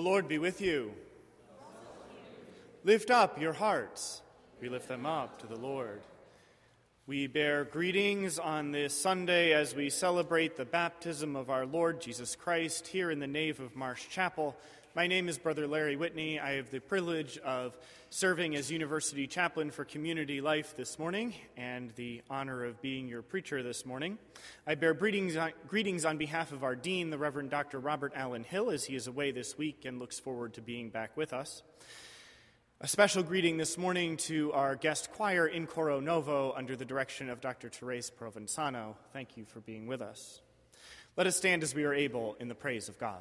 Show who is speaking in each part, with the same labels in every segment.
Speaker 1: The Lord be with you. Lift up your hearts. We lift them up to the Lord. We bear greetings on this Sunday as we celebrate the baptism of our Lord Jesus Christ here in the nave of Marsh Chapel. My name is Brother Larry Whitney. I have the privilege of serving as University Chaplain for Community Life this morning and the honor of being your preacher this morning. I bear greetings on, greetings on behalf of our Dean, the Reverend Dr. Robert Allen Hill, as he is away this week and looks forward to being back with us. A special greeting this morning to our guest choir in Choro Novo under the direction of Dr. Therese Provenzano. Thank you for being with us. Let us stand as we are able in the praise of God.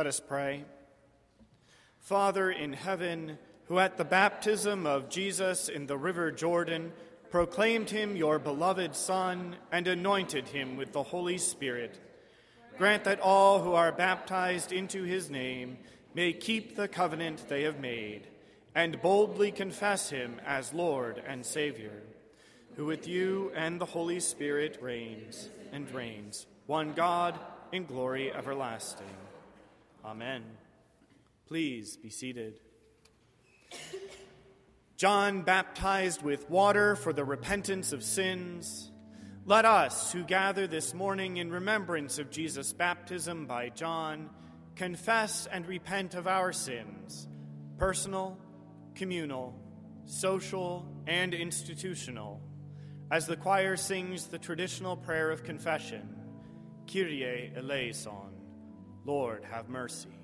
Speaker 1: Let us pray. Father in heaven, who at the baptism of Jesus in the river Jordan proclaimed him your beloved Son and anointed him with the Holy Spirit, grant that all who are baptized into his name may keep the covenant they have made and boldly confess him as Lord and Savior, who with you and the Holy Spirit reigns and reigns, one God in glory everlasting. Amen. Please be seated. John baptized with water for the repentance of sins. Let us, who gather this morning in remembrance of Jesus' baptism by John, confess and repent of our sins, personal, communal, social, and institutional, as the choir sings the traditional prayer of confession, Kyrie eleison, Lord have mercy.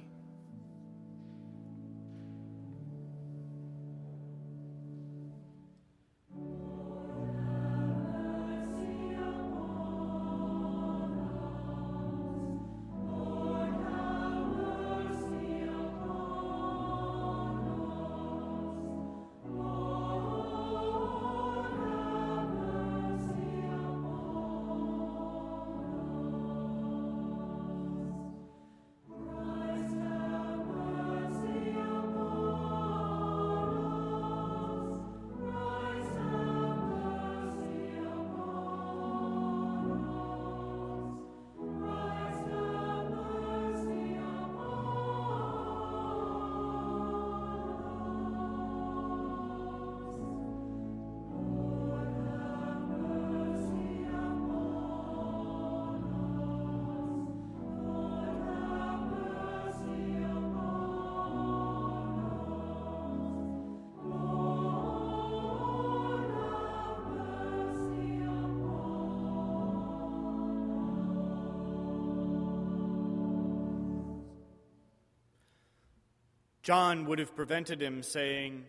Speaker 1: John would have prevented him, saying,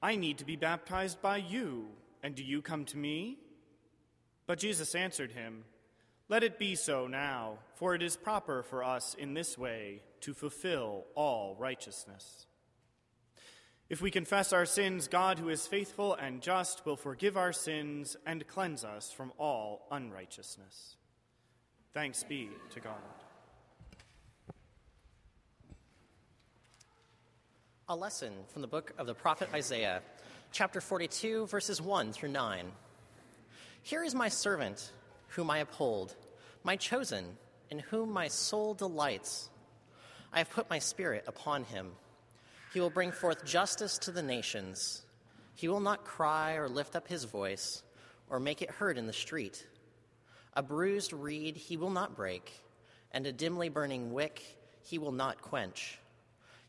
Speaker 1: I need to be baptized by you, and do you come to me? But Jesus answered him, Let it be so now, for it is proper for us in this way to fulfill all righteousness. If we confess our sins, God, who is faithful and just, will forgive our sins and cleanse us from all unrighteousness. Thanks be to God.
Speaker 2: A lesson from the book of the prophet Isaiah, chapter 42, verses 1 through 9. Here is my servant, whom I uphold, my chosen, in whom my soul delights. I have put my spirit upon him. He will bring forth justice to the nations. He will not cry or lift up his voice or make it heard in the street. A bruised reed he will not break, and a dimly burning wick he will not quench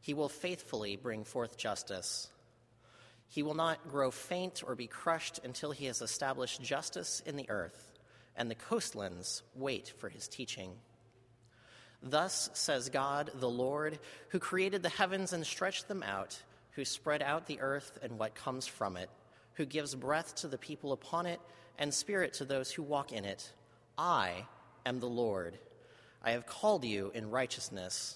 Speaker 2: he will faithfully bring forth justice. He will not grow faint or be crushed until he has established justice in the earth, and the coastlands wait for his teaching. Thus says God, the Lord, who created the heavens and stretched them out, who spread out the earth and what comes from it, who gives breath to the people upon it and spirit to those who walk in it. I am the Lord. I have called you in righteousness.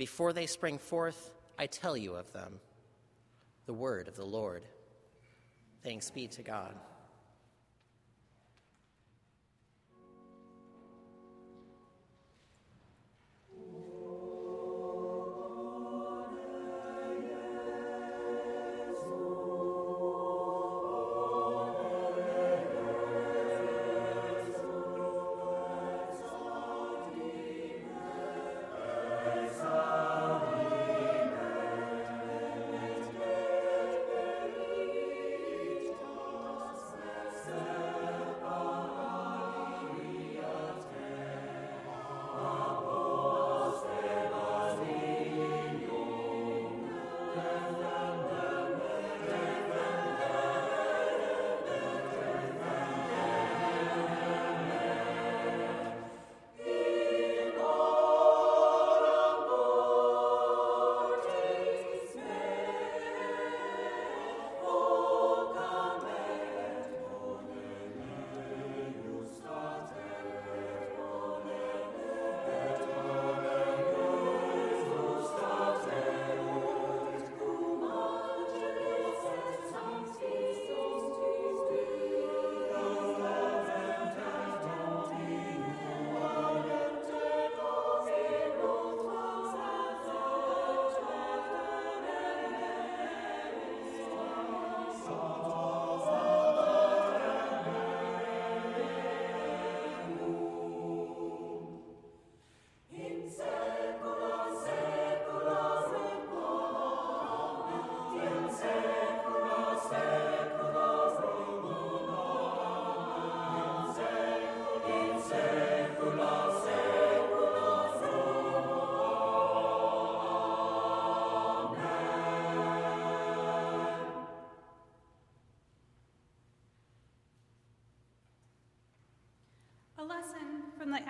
Speaker 2: Before they spring forth, I tell you of them. The word of the Lord. Thanks be to God.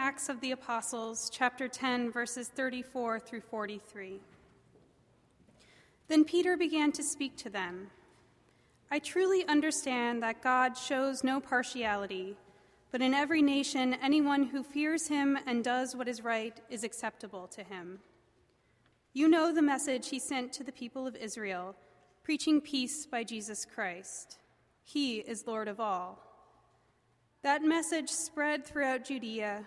Speaker 3: Acts of the Apostles, chapter 10, verses 34 through 43. Then Peter began to speak to them. I truly understand that God shows no partiality, but in every nation, anyone who fears him and does what is right is acceptable to him. You know the message he sent to the people of Israel, preaching peace by Jesus Christ. He is Lord of all. That message spread throughout Judea,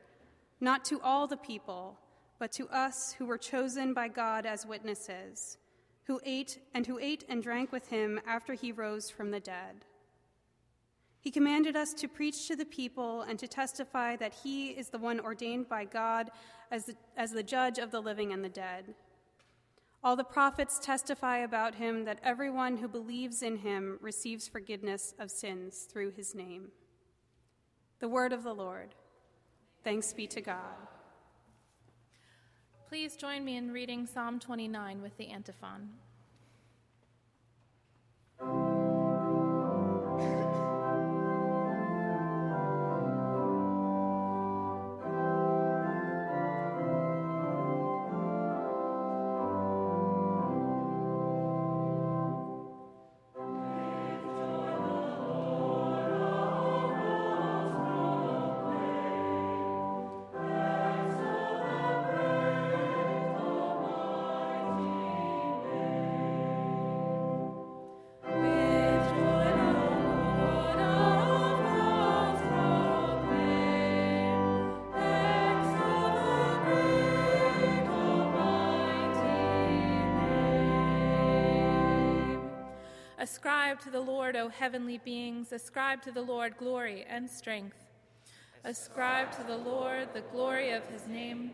Speaker 3: not to all the people, but to us who were chosen by God as witnesses, who ate and who ate and drank with him after he rose from the dead. He commanded us to preach to the people and to testify that he is the one ordained by God as the, as the judge of the living and the dead. All the prophets testify about him that everyone who believes in him receives forgiveness of sins through his name. The word of the Lord. Thanks be to God.
Speaker 4: Please join me in reading Psalm 29 with the antiphon. Ascribe to the Lord, O heavenly beings, ascribe to the Lord glory and strength. Ascribe to the Lord the glory of his name.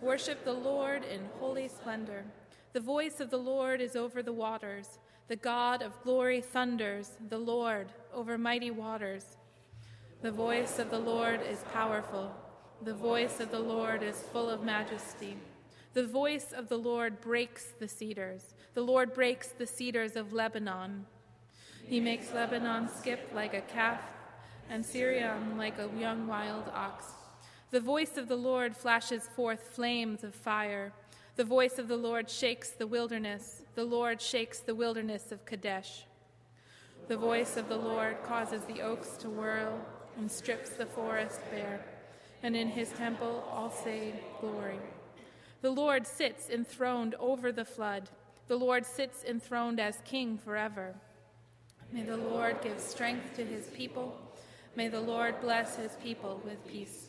Speaker 4: Worship the Lord in holy splendor. The voice of the Lord is over the waters. The God of glory thunders, the Lord over mighty waters. The voice of the Lord is powerful. The voice of the Lord is full of majesty. The voice of the Lord breaks the cedars. The Lord breaks the cedars of Lebanon. He makes Lebanon skip like a calf, and Sirion like a young wild ox. The voice of the Lord flashes forth flames of fire. The voice of the Lord shakes the wilderness. The Lord shakes the wilderness of Kadesh. The voice of the Lord causes the oaks to whirl and strips the forest bare. And in his temple all say, Glory. The Lord sits enthroned over the flood. The Lord sits enthroned as king forever. May the Lord give strength to his people. May the Lord bless his people with peace.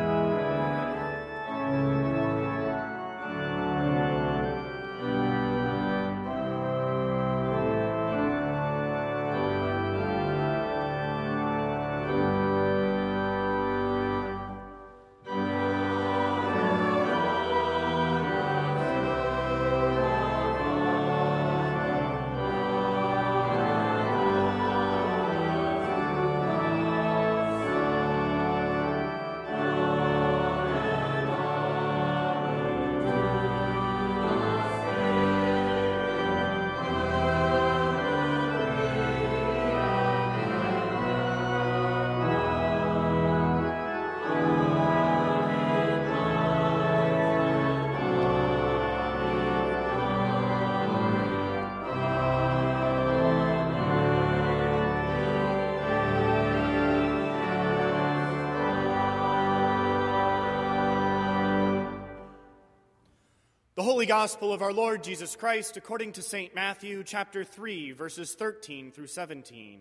Speaker 1: The Holy Gospel of our Lord Jesus Christ according to St. Matthew, chapter 3, verses 13 through 17.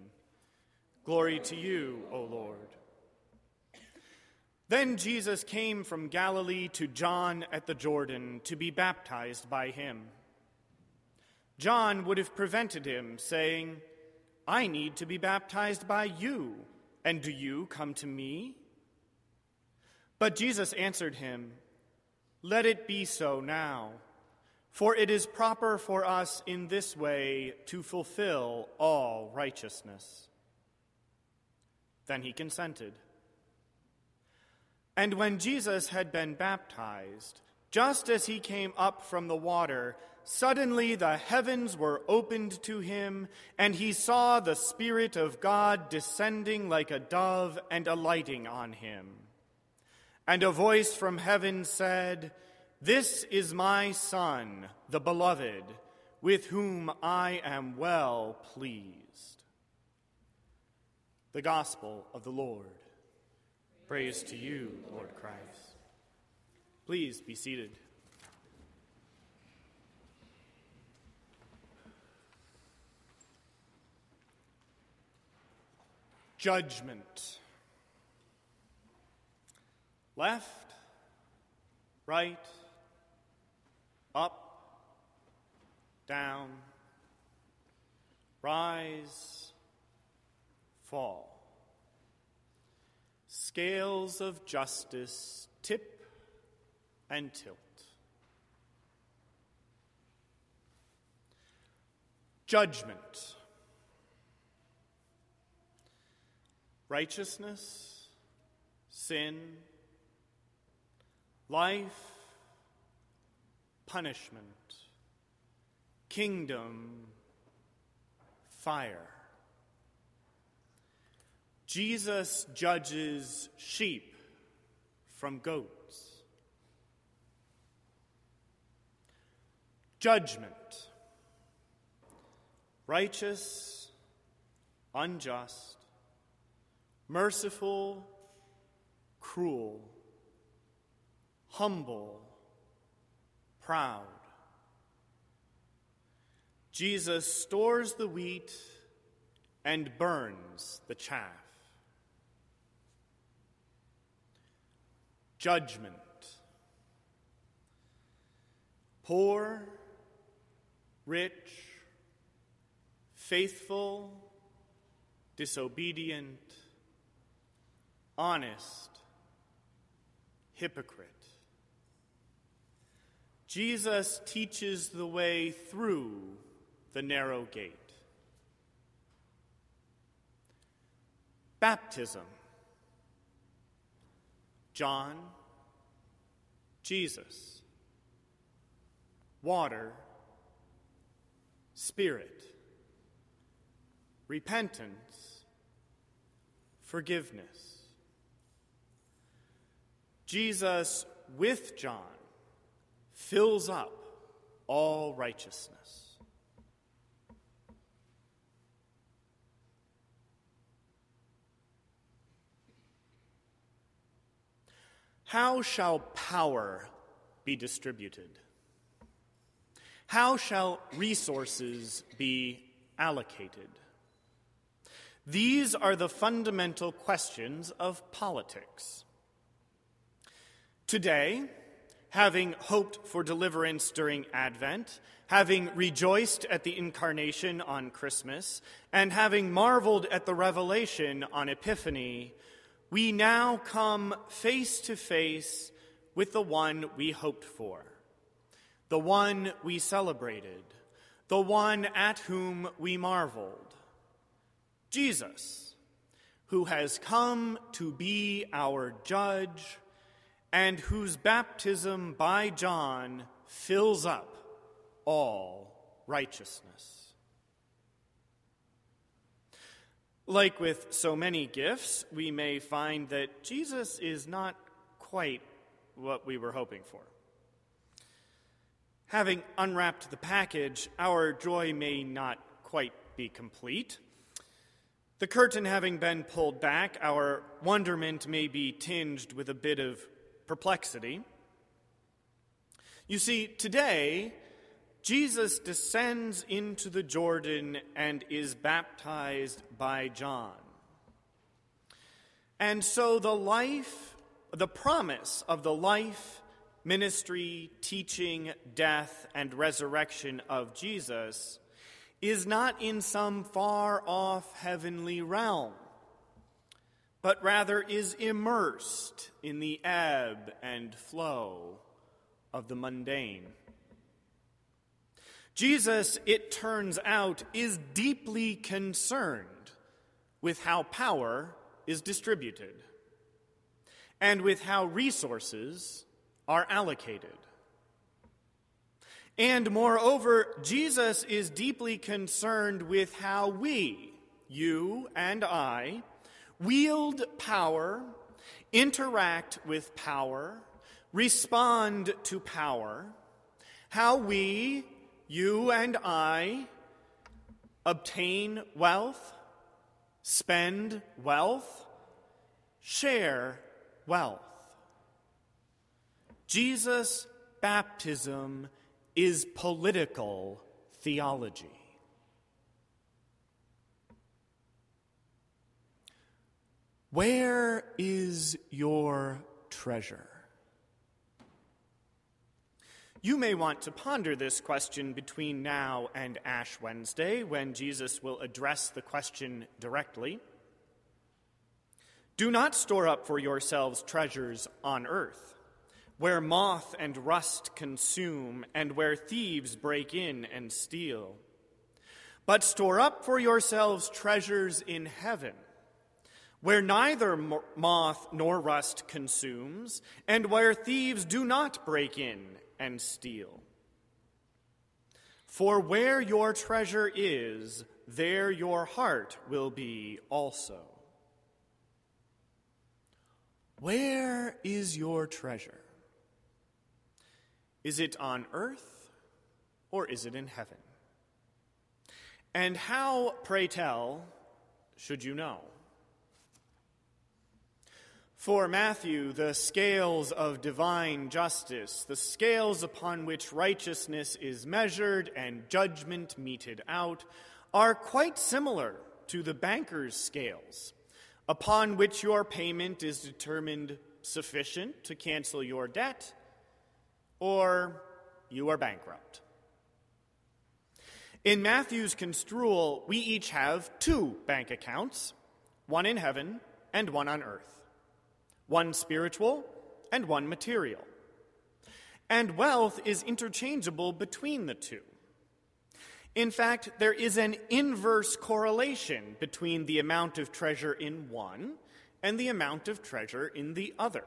Speaker 1: Glory to you, O Lord. Then Jesus came from Galilee to John at the Jordan to be baptized by him. John would have prevented him, saying, I need to be baptized by you, and do you come to me? But Jesus answered him, let it be so now, for it is proper for us in this way to fulfill all righteousness. Then he consented. And when Jesus had been baptized, just as he came up from the water, suddenly the heavens were opened to him, and he saw the Spirit of God descending like a dove and alighting on him. And a voice from heaven said, This is my Son, the Beloved, with whom I am well pleased. The Gospel of the Lord. Praise to you, Lord Christ. Please be seated. Judgment left, right, up, down, rise, fall. Scales of justice tip and tilt. Judgment. Righteousness, sin, life, punishment, kingdom, fire. Jesus judges sheep from goats. Judgment. Righteous, unjust, merciful, cruel humble, proud. Jesus stores the wheat and burns the chaff. Judgment. Poor, rich, faithful, disobedient, honest, hypocrite. Jesus teaches the way through the narrow gate. Baptism. John, Jesus. Water, Spirit. Repentance, forgiveness. Jesus with John fills up all righteousness. How shall power be distributed? How shall resources be allocated? These are the fundamental questions of politics. Today, having hoped for deliverance during Advent, having rejoiced at the incarnation on Christmas, and having marveled at the revelation on Epiphany, we now come face to face with the one we hoped for, the one we celebrated, the one at whom we marveled Jesus, who has come to be our judge and whose baptism by John fills up all righteousness. Like with so many gifts, we may find that Jesus is not quite what we were hoping for. Having unwrapped the package, our joy may not quite be complete. The curtain having been pulled back, our wonderment may be tinged with a bit of perplexity. You see, today, Jesus descends into the Jordan and is baptized by John. And so the life, the promise of the life, ministry, teaching, death, and resurrection of Jesus is not in some far off heavenly realm, but rather is immersed in the ebb and flow of the mundane. Jesus, it turns out, is deeply concerned with how power is distributed and with how resources are allocated. And moreover, Jesus is deeply concerned with how we, you and I, wield power, interact with power, respond to power, how we, you and I, obtain wealth, spend wealth, share wealth. Jesus' baptism is political theology. Where is your treasure? You may want to ponder this question between now and Ash Wednesday, when Jesus will address the question directly. Do not store up for yourselves treasures on earth, where moth and rust consume, and where thieves break in and steal. But store up for yourselves treasures in heaven, where neither moth nor rust consumes, and where thieves do not break in and steal. For where your treasure is, there your heart will be also. Where is your treasure? Is it on earth or is it in heaven? And how, pray tell, should you know? For Matthew, the scales of divine justice, the scales upon which righteousness is measured and judgment meted out, are quite similar to the banker's scales, upon which your payment is determined sufficient to cancel your debt, or you are bankrupt. In Matthew's construal, we each have two bank accounts, one in heaven and one on earth one spiritual and one material. And wealth is interchangeable between the two. In fact, there is an inverse correlation between the amount of treasure in one and the amount of treasure in the other.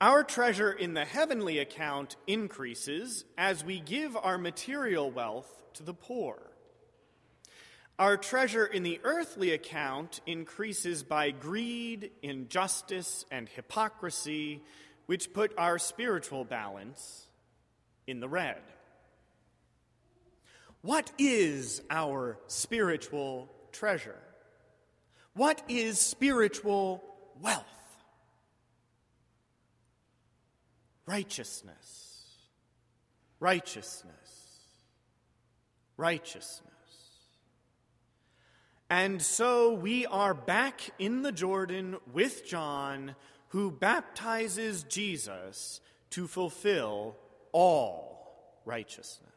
Speaker 1: Our treasure in the heavenly account increases as we give our material wealth to the poor. Our treasure in the earthly account increases by greed, injustice, and hypocrisy, which put our spiritual balance in the red. What is our spiritual treasure? What is spiritual wealth? Righteousness. Righteousness. Righteousness. And so we are back in the Jordan with John, who baptizes Jesus to fulfill all righteousness.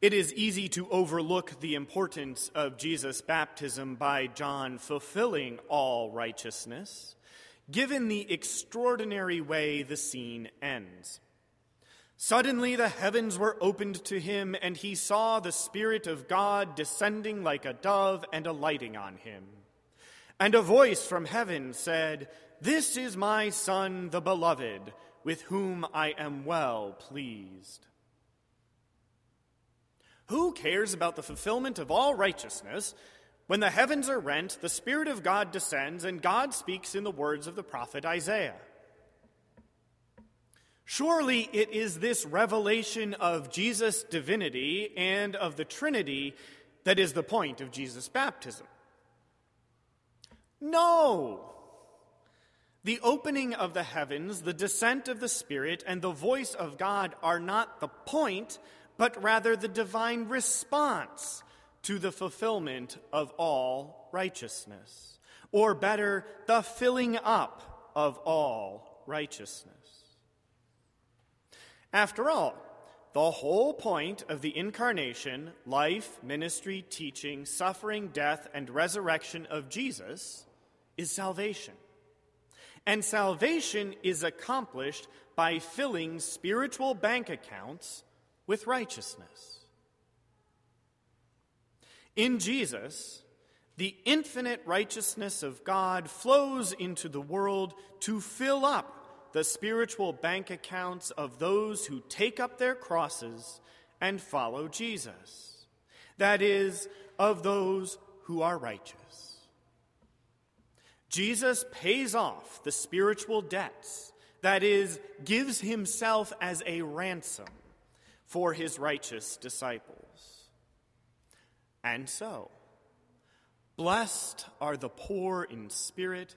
Speaker 1: It is easy to overlook the importance of Jesus' baptism by John fulfilling all righteousness, given the extraordinary way the scene ends. Suddenly the heavens were opened to him, and he saw the Spirit of God descending like a dove and alighting on him. And a voice from heaven said, This is my Son, the Beloved, with whom I am well pleased. Who cares about the fulfillment of all righteousness? When the heavens are rent, the Spirit of God descends, and God speaks in the words of the prophet Isaiah. Surely it is this revelation of Jesus' divinity and of the Trinity that is the point of Jesus' baptism. No! The opening of the heavens, the descent of the Spirit, and the voice of God are not the point, but rather the divine response to the fulfillment of all righteousness. Or better, the filling up of all righteousness. After all, the whole point of the incarnation, life, ministry, teaching, suffering, death, and resurrection of Jesus is salvation. And salvation is accomplished by filling spiritual bank accounts with righteousness. In Jesus, the infinite righteousness of God flows into the world to fill up the spiritual bank accounts of those who take up their crosses and follow Jesus. That is, of those who are righteous. Jesus pays off the spiritual debts, that is, gives himself as a ransom for his righteous disciples. And so, blessed are the poor in spirit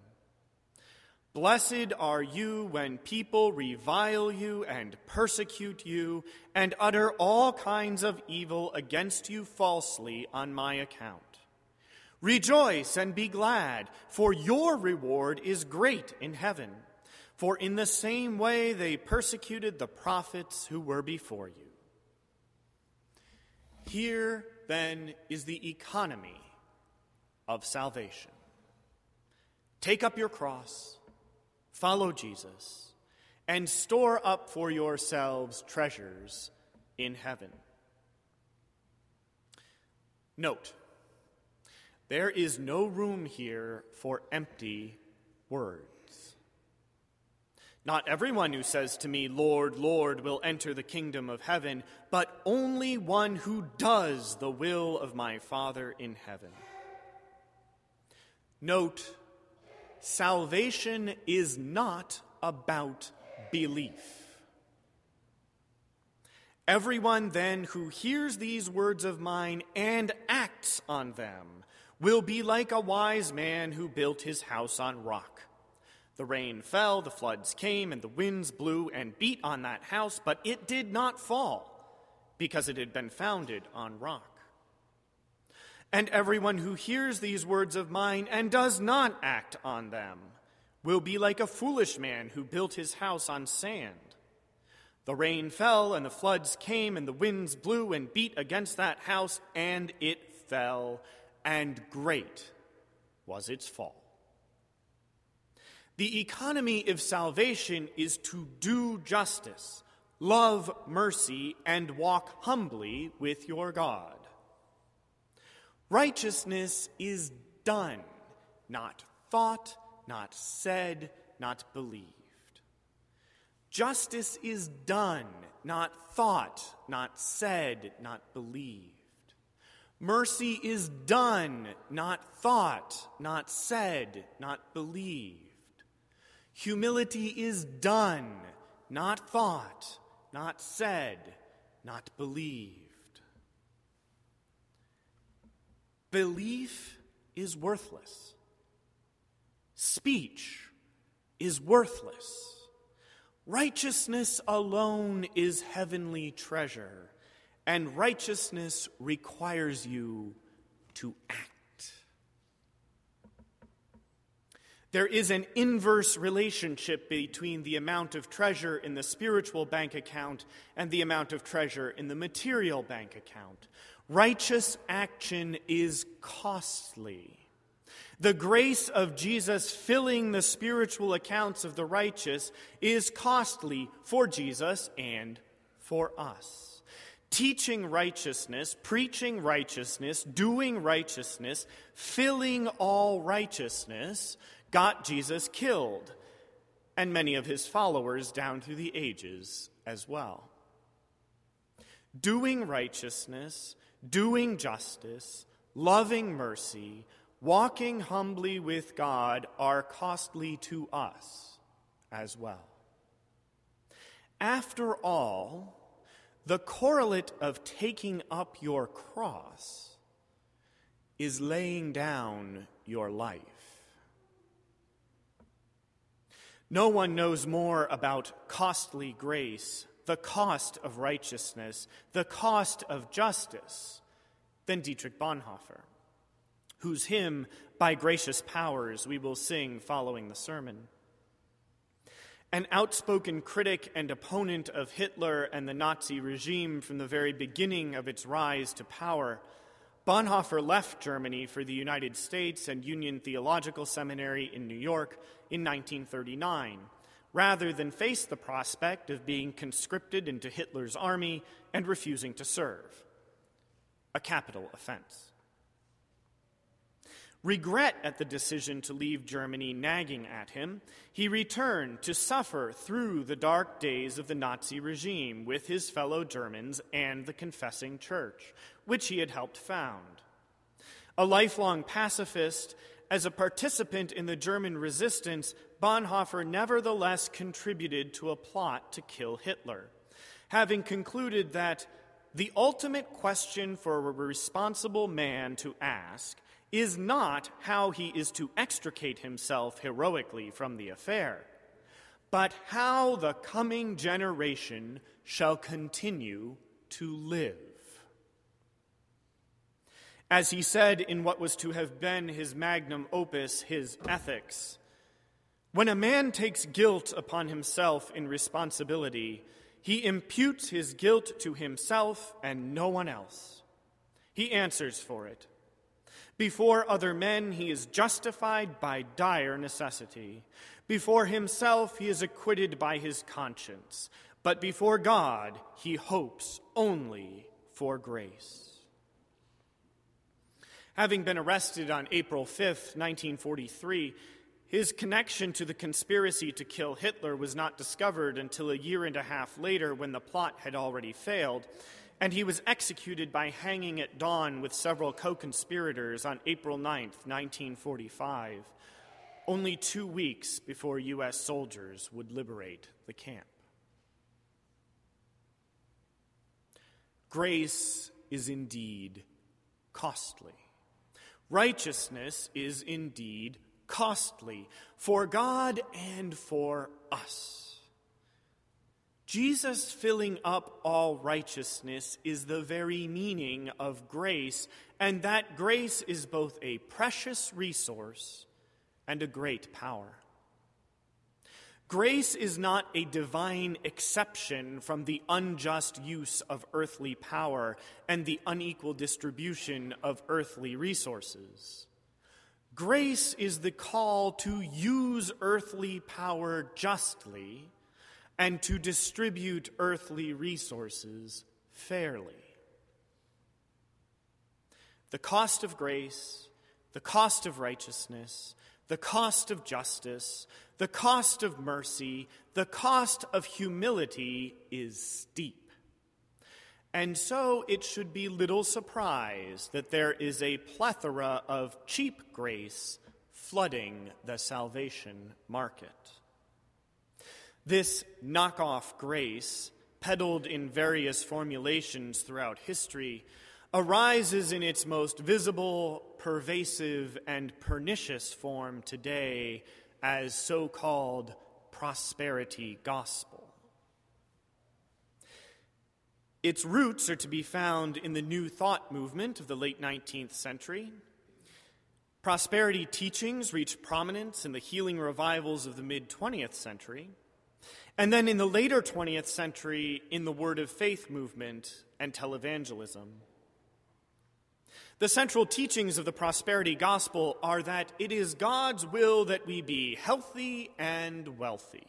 Speaker 1: Blessed are you when people revile you and persecute you and utter all kinds of evil against you falsely on my account. Rejoice and be glad, for your reward is great in heaven. For in the same way they persecuted the prophets who were before you. Here, then, is the economy of salvation. Take up your cross follow Jesus, and store up for yourselves treasures in heaven. Note, there is no room here for empty words. Not everyone who says to me, Lord, Lord, will enter the kingdom of heaven, but only one who does the will of my Father in heaven. Note, salvation is not about belief. Everyone then who hears these words of mine and acts on them will be like a wise man who built his house on rock. The rain fell, the floods came, and the winds blew and beat on that house, but it did not fall because it had been founded on rock. And everyone who hears these words of mine and does not act on them will be like a foolish man who built his house on sand. The rain fell, and the floods came, and the winds blew and beat against that house, and it fell, and great was its fall. The economy of salvation is to do justice, love mercy, and walk humbly with your God. Righteousness is done, not thought, not said, not believed. Justice is done, not thought, not said, not believed. Mercy is done, not thought, not said, not believed. Humility is done, not thought, not said, not believed. Belief is worthless. Speech is worthless. Righteousness alone is heavenly treasure, and righteousness requires you to act. There is an inverse relationship between the amount of treasure in the spiritual bank account and the amount of treasure in the material bank account. Righteous action is costly. The grace of Jesus filling the spiritual accounts of the righteous is costly for Jesus and for us. Teaching righteousness, preaching righteousness, doing righteousness, filling all righteousness got Jesus killed, and many of his followers down through the ages as well. Doing righteousness, doing justice, loving mercy, walking humbly with God are costly to us as well. After all, the correlate of taking up your cross is laying down your life. No one knows more about costly grace, the cost of righteousness, the cost of justice than Dietrich Bonhoeffer whose hymn, By Gracious Powers, we will sing following the sermon. An outspoken critic and opponent of Hitler and the Nazi regime from the very beginning of its rise to power, Bonhoeffer left Germany for the United States and Union Theological Seminary in New York in 1939, rather than face the prospect of being conscripted into Hitler's army and refusing to serve. A capital offense. Regret at the decision to leave Germany nagging at him, he returned to suffer through the dark days of the Nazi regime with his fellow Germans and the confessing church, which he had helped found. A lifelong pacifist, as a participant in the German resistance, Bonhoeffer nevertheless contributed to a plot to kill Hitler, having concluded that the ultimate question for a responsible man to ask is not how he is to extricate himself heroically from the affair, but how the coming generation shall continue to live. As he said in what was to have been his magnum opus, his Ethics, when a man takes guilt upon himself in responsibility, he imputes his guilt to himself and no one else. He answers for it. Before other men, he is justified by dire necessity. Before himself, he is acquitted by his conscience. But before God, he hopes only for grace. Having been arrested on April 5th, 1943, his connection to the conspiracy to kill Hitler was not discovered until a year and a half later when the plot had already failed and he was executed by hanging at dawn with several co conspirators on April 9, 1945, only two weeks before U.S. soldiers would liberate the camp. Grace is indeed costly. Righteousness is indeed costly for God and for us. Jesus filling up all righteousness is the very meaning of grace, and that grace is both a precious resource and a great power. Grace is not a divine exception from the unjust use of earthly power and the unequal distribution of earthly resources. Grace is the call to use earthly power justly and to distribute earthly resources fairly. The cost of grace, the cost of righteousness, the cost of justice, the cost of mercy, the cost of humility is steep. And so it should be little surprise that there is a plethora of cheap grace flooding the salvation market. This knockoff grace, peddled in various formulations throughout history, arises in its most visible, pervasive, and pernicious form today as so called prosperity gospel. Its roots are to be found in the New Thought movement of the late 19th century. Prosperity teachings reached prominence in the healing revivals of the mid 20th century. And then in the later 20th century, in the Word of Faith movement and televangelism. The central teachings of the prosperity gospel are that it is God's will that we be healthy and wealthy.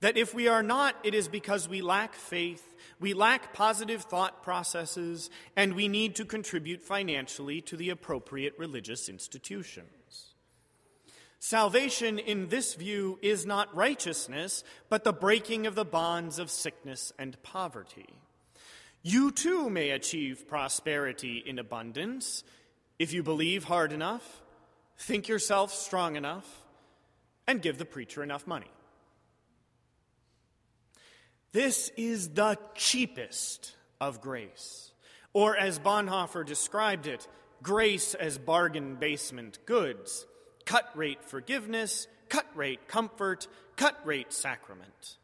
Speaker 1: That if we are not, it is because we lack faith, we lack positive thought processes, and we need to contribute financially to the appropriate religious institutions. Salvation, in this view, is not righteousness, but the breaking of the bonds of sickness and poverty. You too may achieve prosperity in abundance if you believe hard enough, think yourself strong enough, and give the preacher enough money. This is the cheapest of grace. Or, as Bonhoeffer described it, grace as bargain basement goods, cut rate forgiveness, cut rate comfort, cut rate sacrament.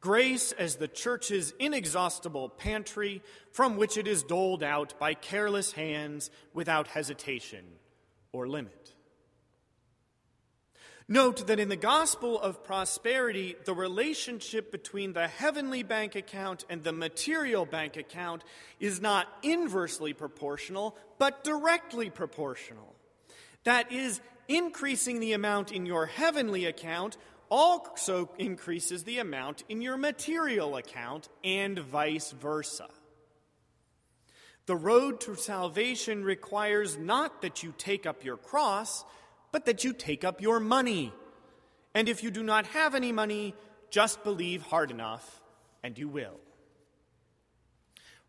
Speaker 1: Grace as the church's inexhaustible pantry from which it is doled out by careless hands without hesitation or limit. Note that in the gospel of prosperity, the relationship between the heavenly bank account and the material bank account is not inversely proportional, but directly proportional. That is, increasing the amount in your heavenly account also increases the amount in your material account and vice versa. The road to salvation requires not that you take up your cross, but that you take up your money. And if you do not have any money, just believe hard enough, and you will.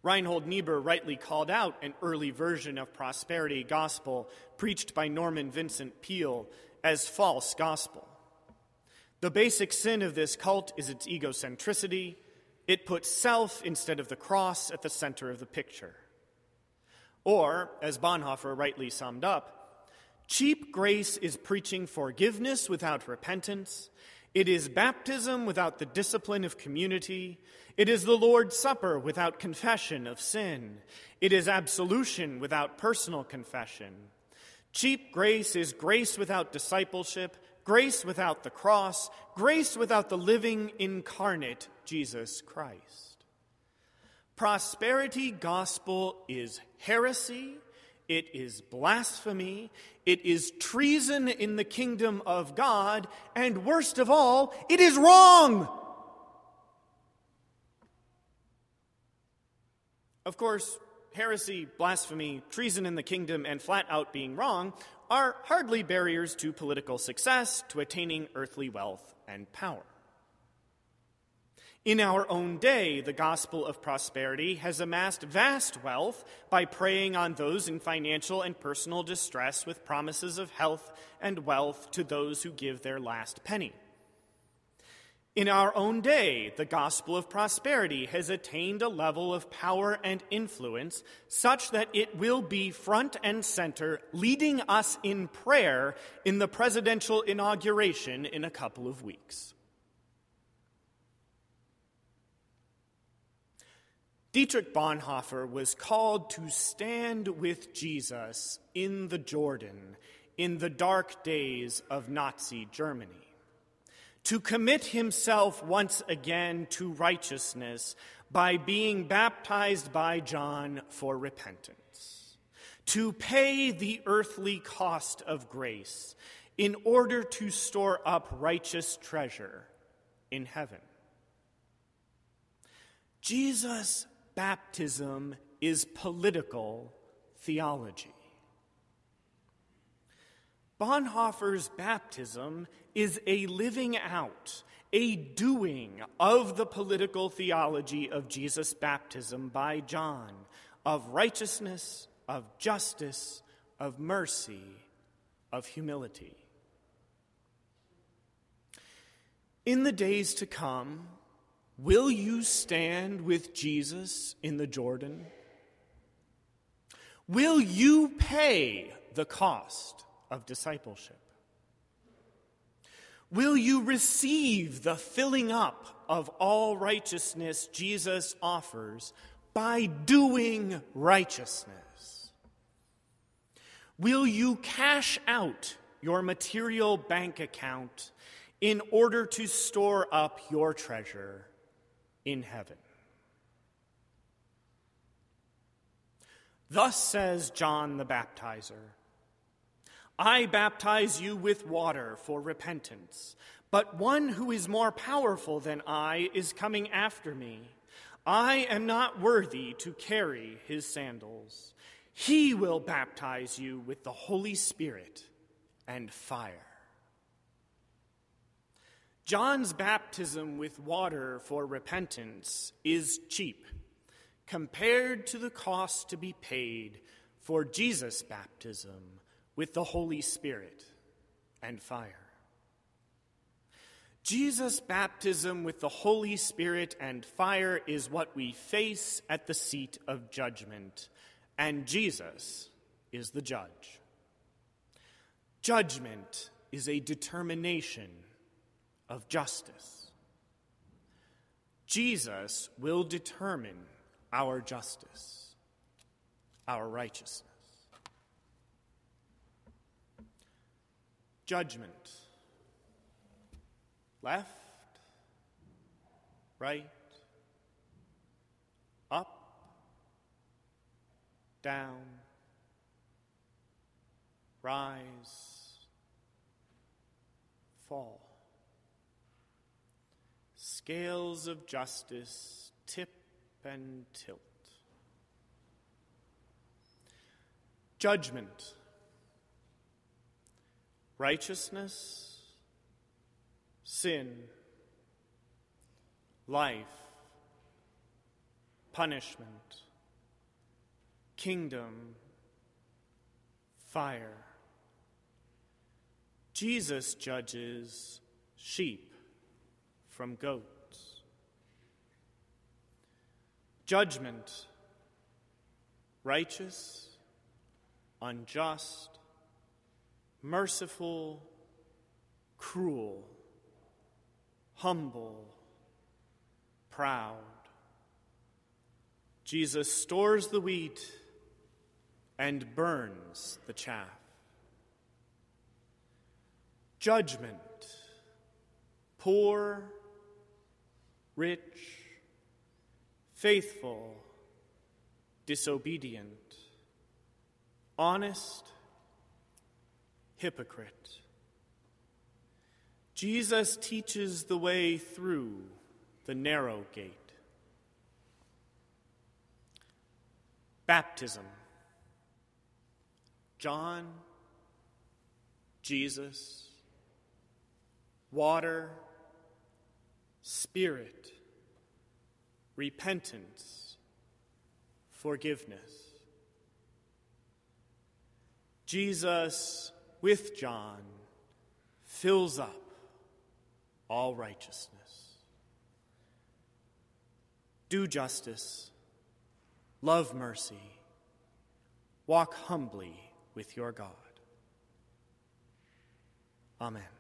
Speaker 1: Reinhold Niebuhr rightly called out an early version of prosperity gospel preached by Norman Vincent Peale as false gospel. The basic sin of this cult is its egocentricity. It puts self instead of the cross at the center of the picture. Or, as Bonhoeffer rightly summed up, cheap grace is preaching forgiveness without repentance. It is baptism without the discipline of community. It is the Lord's Supper without confession of sin. It is absolution without personal confession. Cheap grace is grace without discipleship, grace without the cross, grace without the living incarnate Jesus Christ. Prosperity gospel is heresy, it is blasphemy, it is treason in the kingdom of God, and worst of all, it is wrong. Of course, heresy, blasphemy, treason in the kingdom, and flat out being wrong are hardly barriers to political success, to attaining earthly wealth and power. In our own day, the gospel of prosperity has amassed vast wealth by preying on those in financial and personal distress with promises of health and wealth to those who give their last penny. In our own day, the gospel of prosperity has attained a level of power and influence such that it will be front and center, leading us in prayer in the presidential inauguration in a couple of weeks. Dietrich Bonhoeffer was called to stand with Jesus in the Jordan in the dark days of Nazi Germany to commit himself once again to righteousness by being baptized by John for repentance, to pay the earthly cost of grace in order to store up righteous treasure in heaven. Jesus' baptism is political theology. Bonhoeffer's baptism is a living out, a doing of the political theology of Jesus' baptism by John of righteousness, of justice, of mercy, of humility. In the days to come, will you stand with Jesus in the Jordan? Will you pay the cost of discipleship? Will you receive the filling up of all righteousness Jesus offers by doing righteousness? Will you cash out your material bank account in order to store up your treasure in heaven? Thus says John the Baptizer I baptize you with water for repentance, but one who is more powerful than I is coming after me. I am not worthy to carry his sandals. He will baptize you with the Holy Spirit and fire. John's baptism with water for repentance is cheap compared to the cost to be paid for Jesus' baptism with the Holy Spirit and fire. Jesus' baptism with the Holy Spirit and fire is what we face at the seat of judgment, and Jesus is the judge. Judgment is a determination of justice. Jesus will determine our justice, our righteousness. Judgment. Left, right, up, down, rise, fall. Scales of justice tip and tilt. Judgment, righteousness, sin, life, punishment, kingdom, fire. Jesus judges sheep from goats judgment, righteous, unjust, merciful, cruel, humble, proud. Jesus stores the wheat and burns the chaff. Judgment, poor, rich, faithful, disobedient, honest, hypocrite. Jesus teaches the way through the narrow gate. Baptism. John, Jesus, water, Spirit repentance, forgiveness. Jesus, with John, fills up all righteousness. Do justice, love mercy, walk humbly with your God. Amen.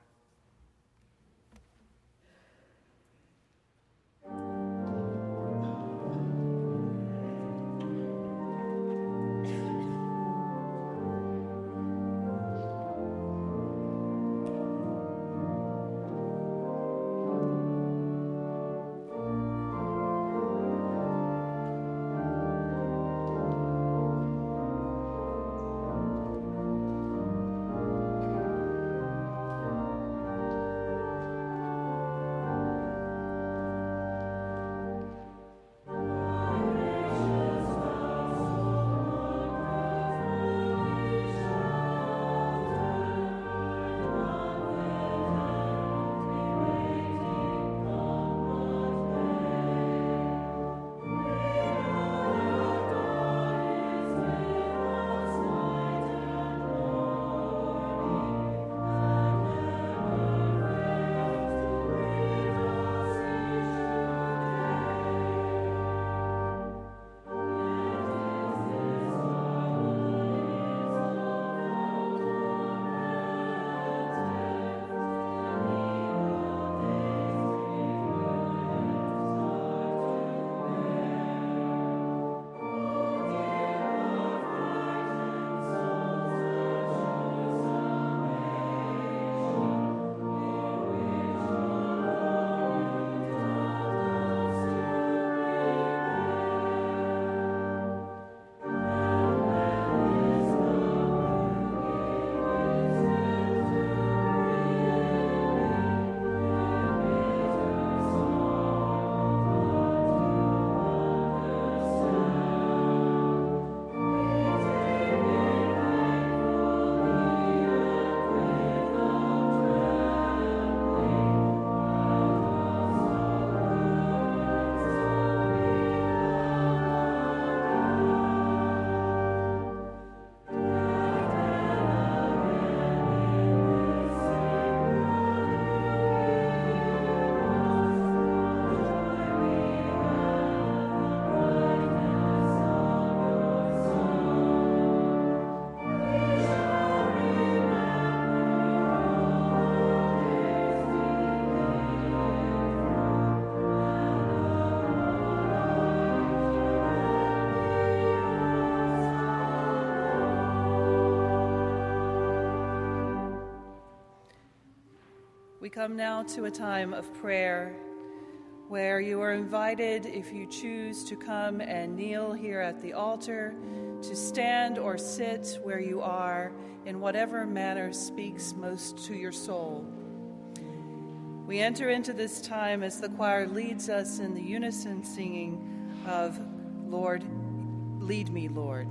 Speaker 5: Come now to a time of prayer where you are invited, if you choose, to come and kneel here at the altar, to stand or sit where you are in whatever manner speaks most to your soul. We enter into this time as the choir leads us in the unison singing of Lord, lead me, Lord.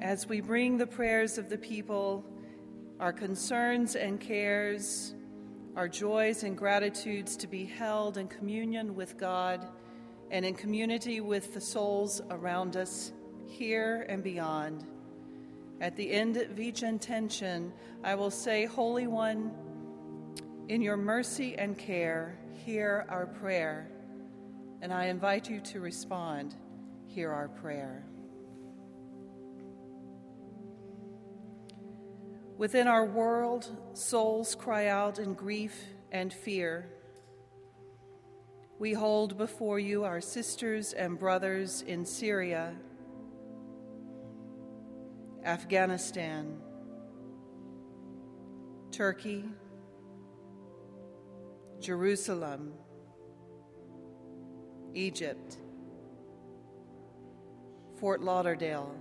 Speaker 5: As we bring the prayers of the people, our concerns and cares, our joys and gratitudes to be held in communion with God and in community with the souls around us, here and beyond. At the end of each intention, I will say, Holy One, in your mercy and care, hear our prayer. And I invite you to respond, hear our prayer. Within our world, souls cry out in grief and fear. We hold before you our sisters and brothers in Syria, Afghanistan, Turkey, Jerusalem, Egypt, Fort Lauderdale,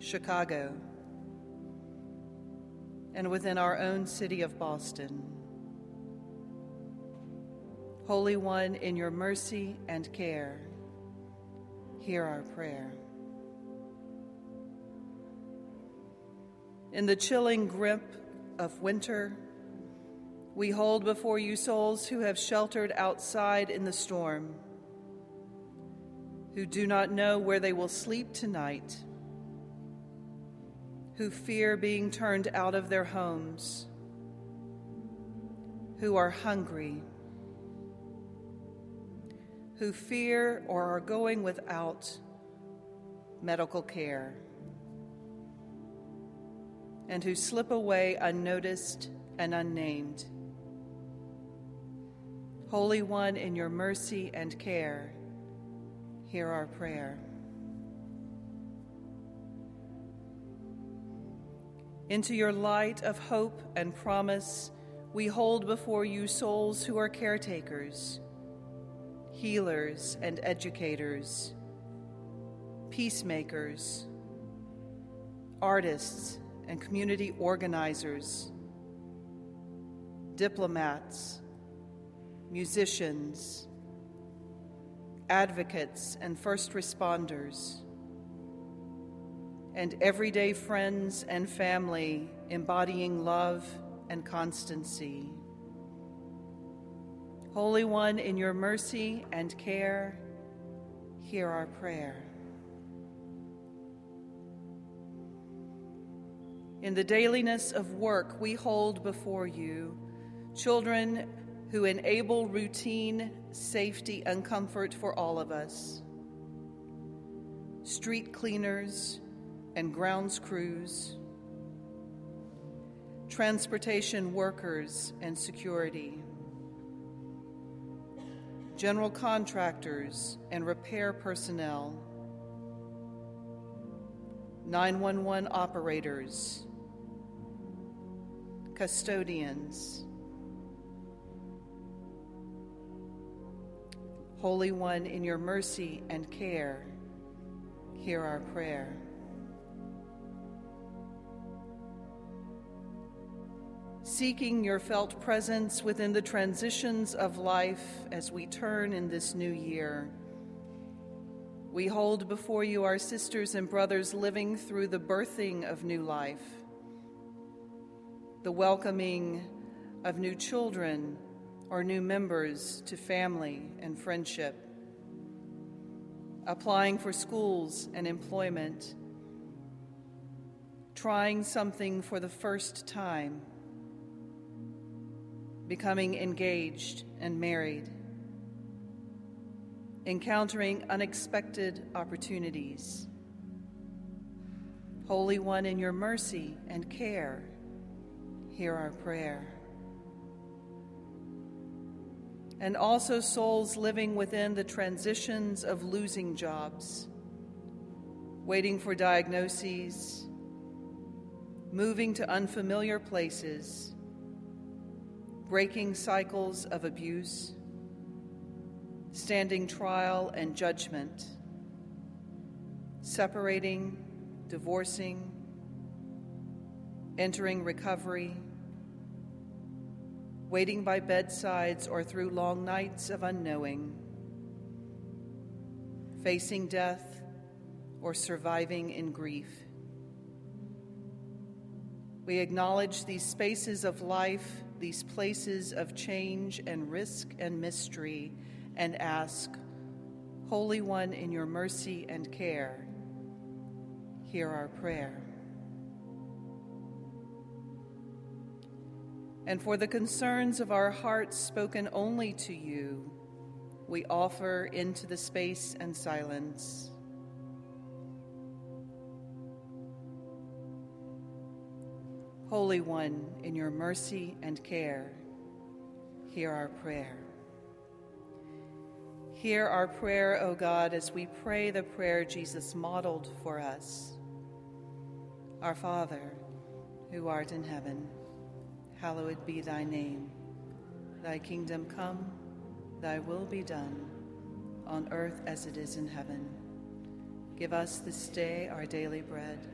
Speaker 5: Chicago and within our own city of Boston. Holy One, in your mercy and care, hear our prayer. In the chilling grip of winter, we hold before you souls who have sheltered outside in the storm, who do not know where they will sleep tonight who fear being turned out of their homes, who are hungry, who fear or are going without medical care, and who slip away unnoticed and unnamed. Holy One, in your mercy and care, hear our prayer. Into your light of hope and promise, we hold before you souls who are caretakers, healers and educators, peacemakers, artists and community organizers, diplomats, musicians, advocates, and first responders and everyday friends and family embodying love and constancy. Holy One, in your mercy and care, hear our prayer. In the dailiness of work we hold before you, children who enable routine, safety, and comfort for all of us. Street cleaners, and grounds crews, transportation workers and security, general contractors and repair personnel, 911 operators, custodians, Holy One, in your mercy and care, hear our prayer. Seeking your felt presence within the transitions of life as we turn in this new year, we hold before you our sisters and brothers living through the birthing of new life, the welcoming of new children or new members to family and friendship, applying for schools and employment, trying something for the first time, becoming engaged and married, encountering unexpected opportunities. Holy One, in your mercy and care, hear our prayer and also souls living within the transitions of losing jobs, waiting for diagnoses, moving to unfamiliar places, breaking cycles of abuse, standing trial and judgment, separating, divorcing, entering recovery waiting by bedsides or through long nights of unknowing, facing death or surviving in grief. We acknowledge these spaces of life, these places of change and risk and mystery, and ask, Holy One, in your mercy and care, hear our prayer. and for the concerns of our hearts spoken only to you, we offer into the space and silence. Holy One, in your mercy and care, hear our prayer. Hear our prayer, O God, as we pray the prayer Jesus modeled for us. Our Father, who art in heaven, hallowed be thy name. Thy kingdom come, thy will be done, on earth as it is in heaven. Give us this day our daily bread,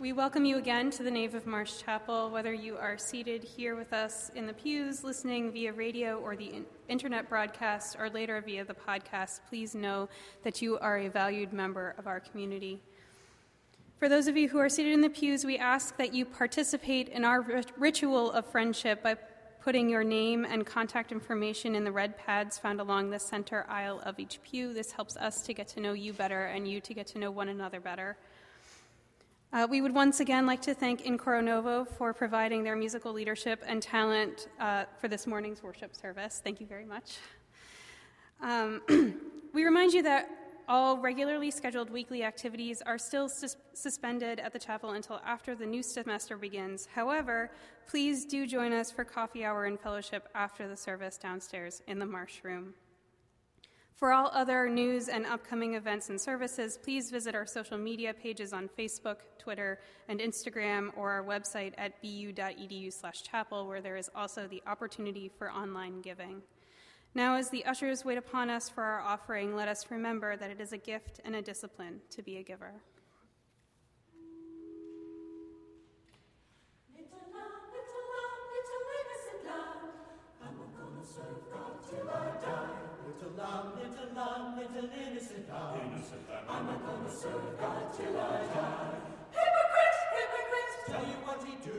Speaker 3: We welcome you again to the nave of Marsh Chapel, whether you are seated here with us in the pews, listening via radio or the internet broadcast, or later via the podcast. Please know that you are a valued member of our community. For those of you who are seated in the pews, we ask that you participate in our ritual of friendship by putting your name and contact information in the red pads found along the center aisle of each pew. This helps us to get to know you better and you to get to know one another better. Uh, we would once again like to thank In Choro Novo for providing their musical leadership and talent uh, for this morning's worship service. Thank you very much. Um, we remind you that all regularly scheduled weekly activities are still sus- suspended at the chapel until after the new semester begins. However, please do join us for coffee hour and fellowship after the service downstairs in the Marsh Room. For all other news and upcoming events and services, please visit our social media pages on Facebook, Twitter, and Instagram, or our website at bu.edu/chapel, where there is also the opportunity for online giving. Now, as the ushers wait upon us for our offering, let us remember that it is a gift and a discipline to be a giver.
Speaker 6: I'm not gonna serve God till I die. Hypocrite, hypocrite, tell you what he do.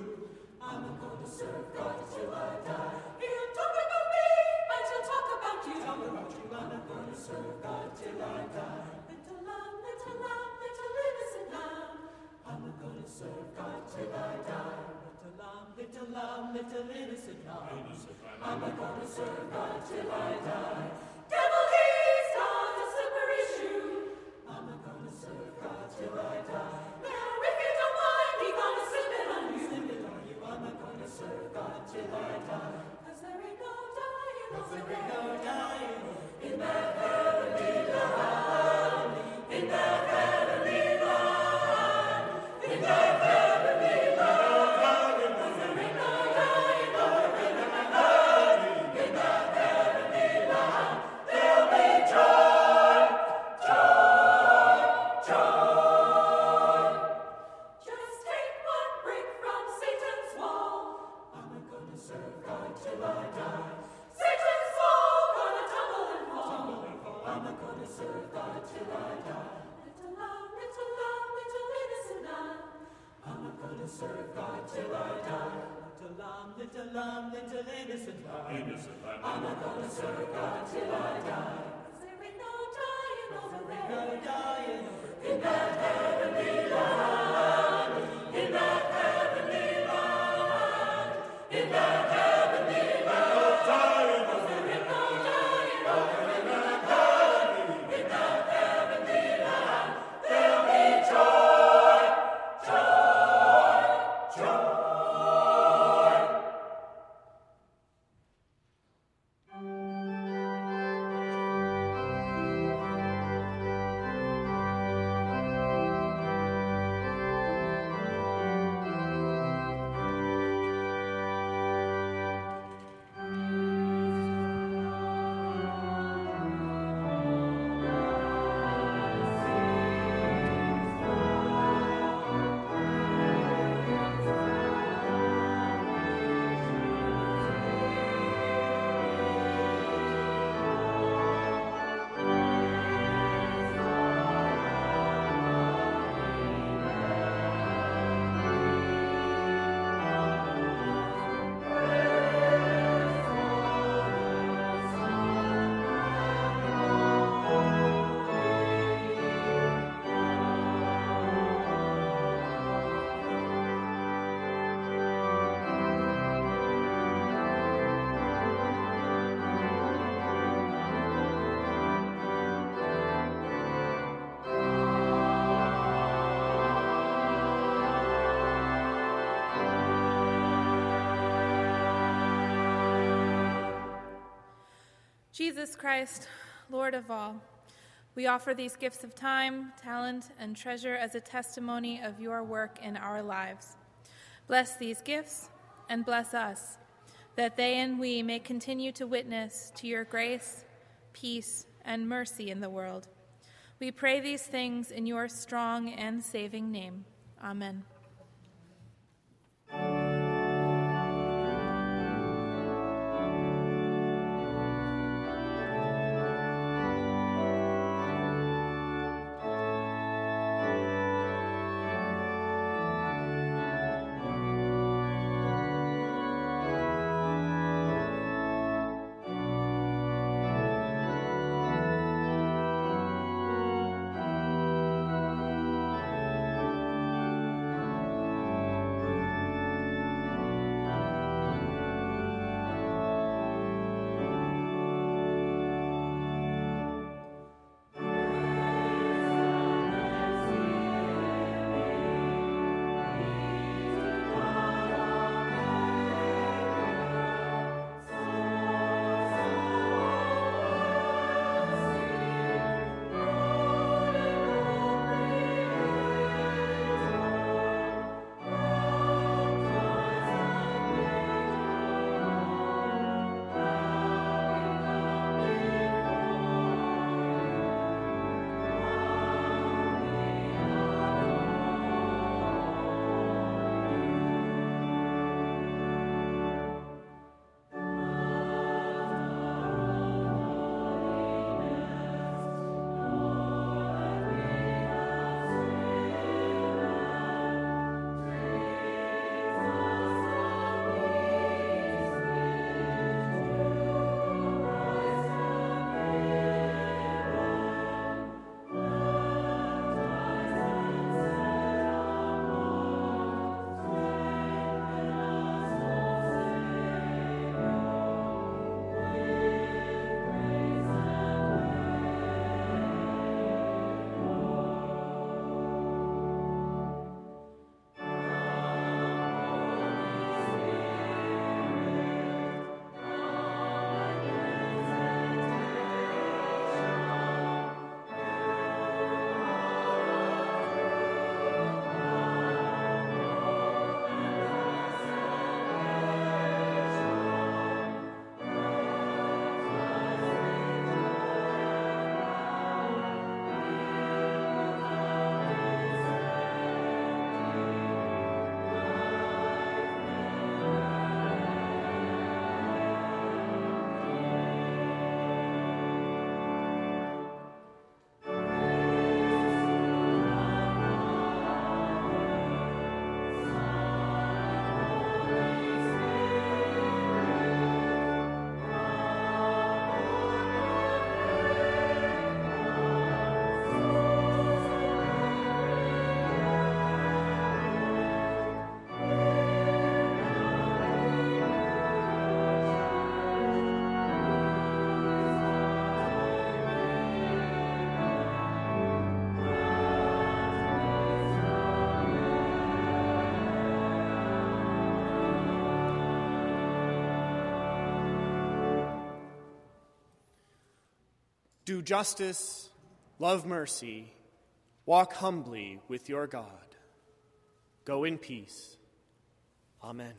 Speaker 6: I'm not gonna serve God till I die. He'll talk about me, but he'll talk about you. Talk about you. I'm not gonna serve God till I die. Little lamb, little lamb, little innocent lamb. I'm not gonna serve God till I die. Little lamb, little lamb, little innocent lamb. I'm not gonna serve God till I die. Devil, he's to my right.
Speaker 4: Jesus Christ, Lord of all, we offer these gifts of time, talent, and treasure as a testimony of your work in our lives. Bless these gifts and bless us, that they and we may continue to witness to your grace, peace, and mercy in the world. We pray these things in your strong and saving name.
Speaker 6: Amen.
Speaker 1: Do justice, love mercy, walk humbly with your God. Go in peace. Amen.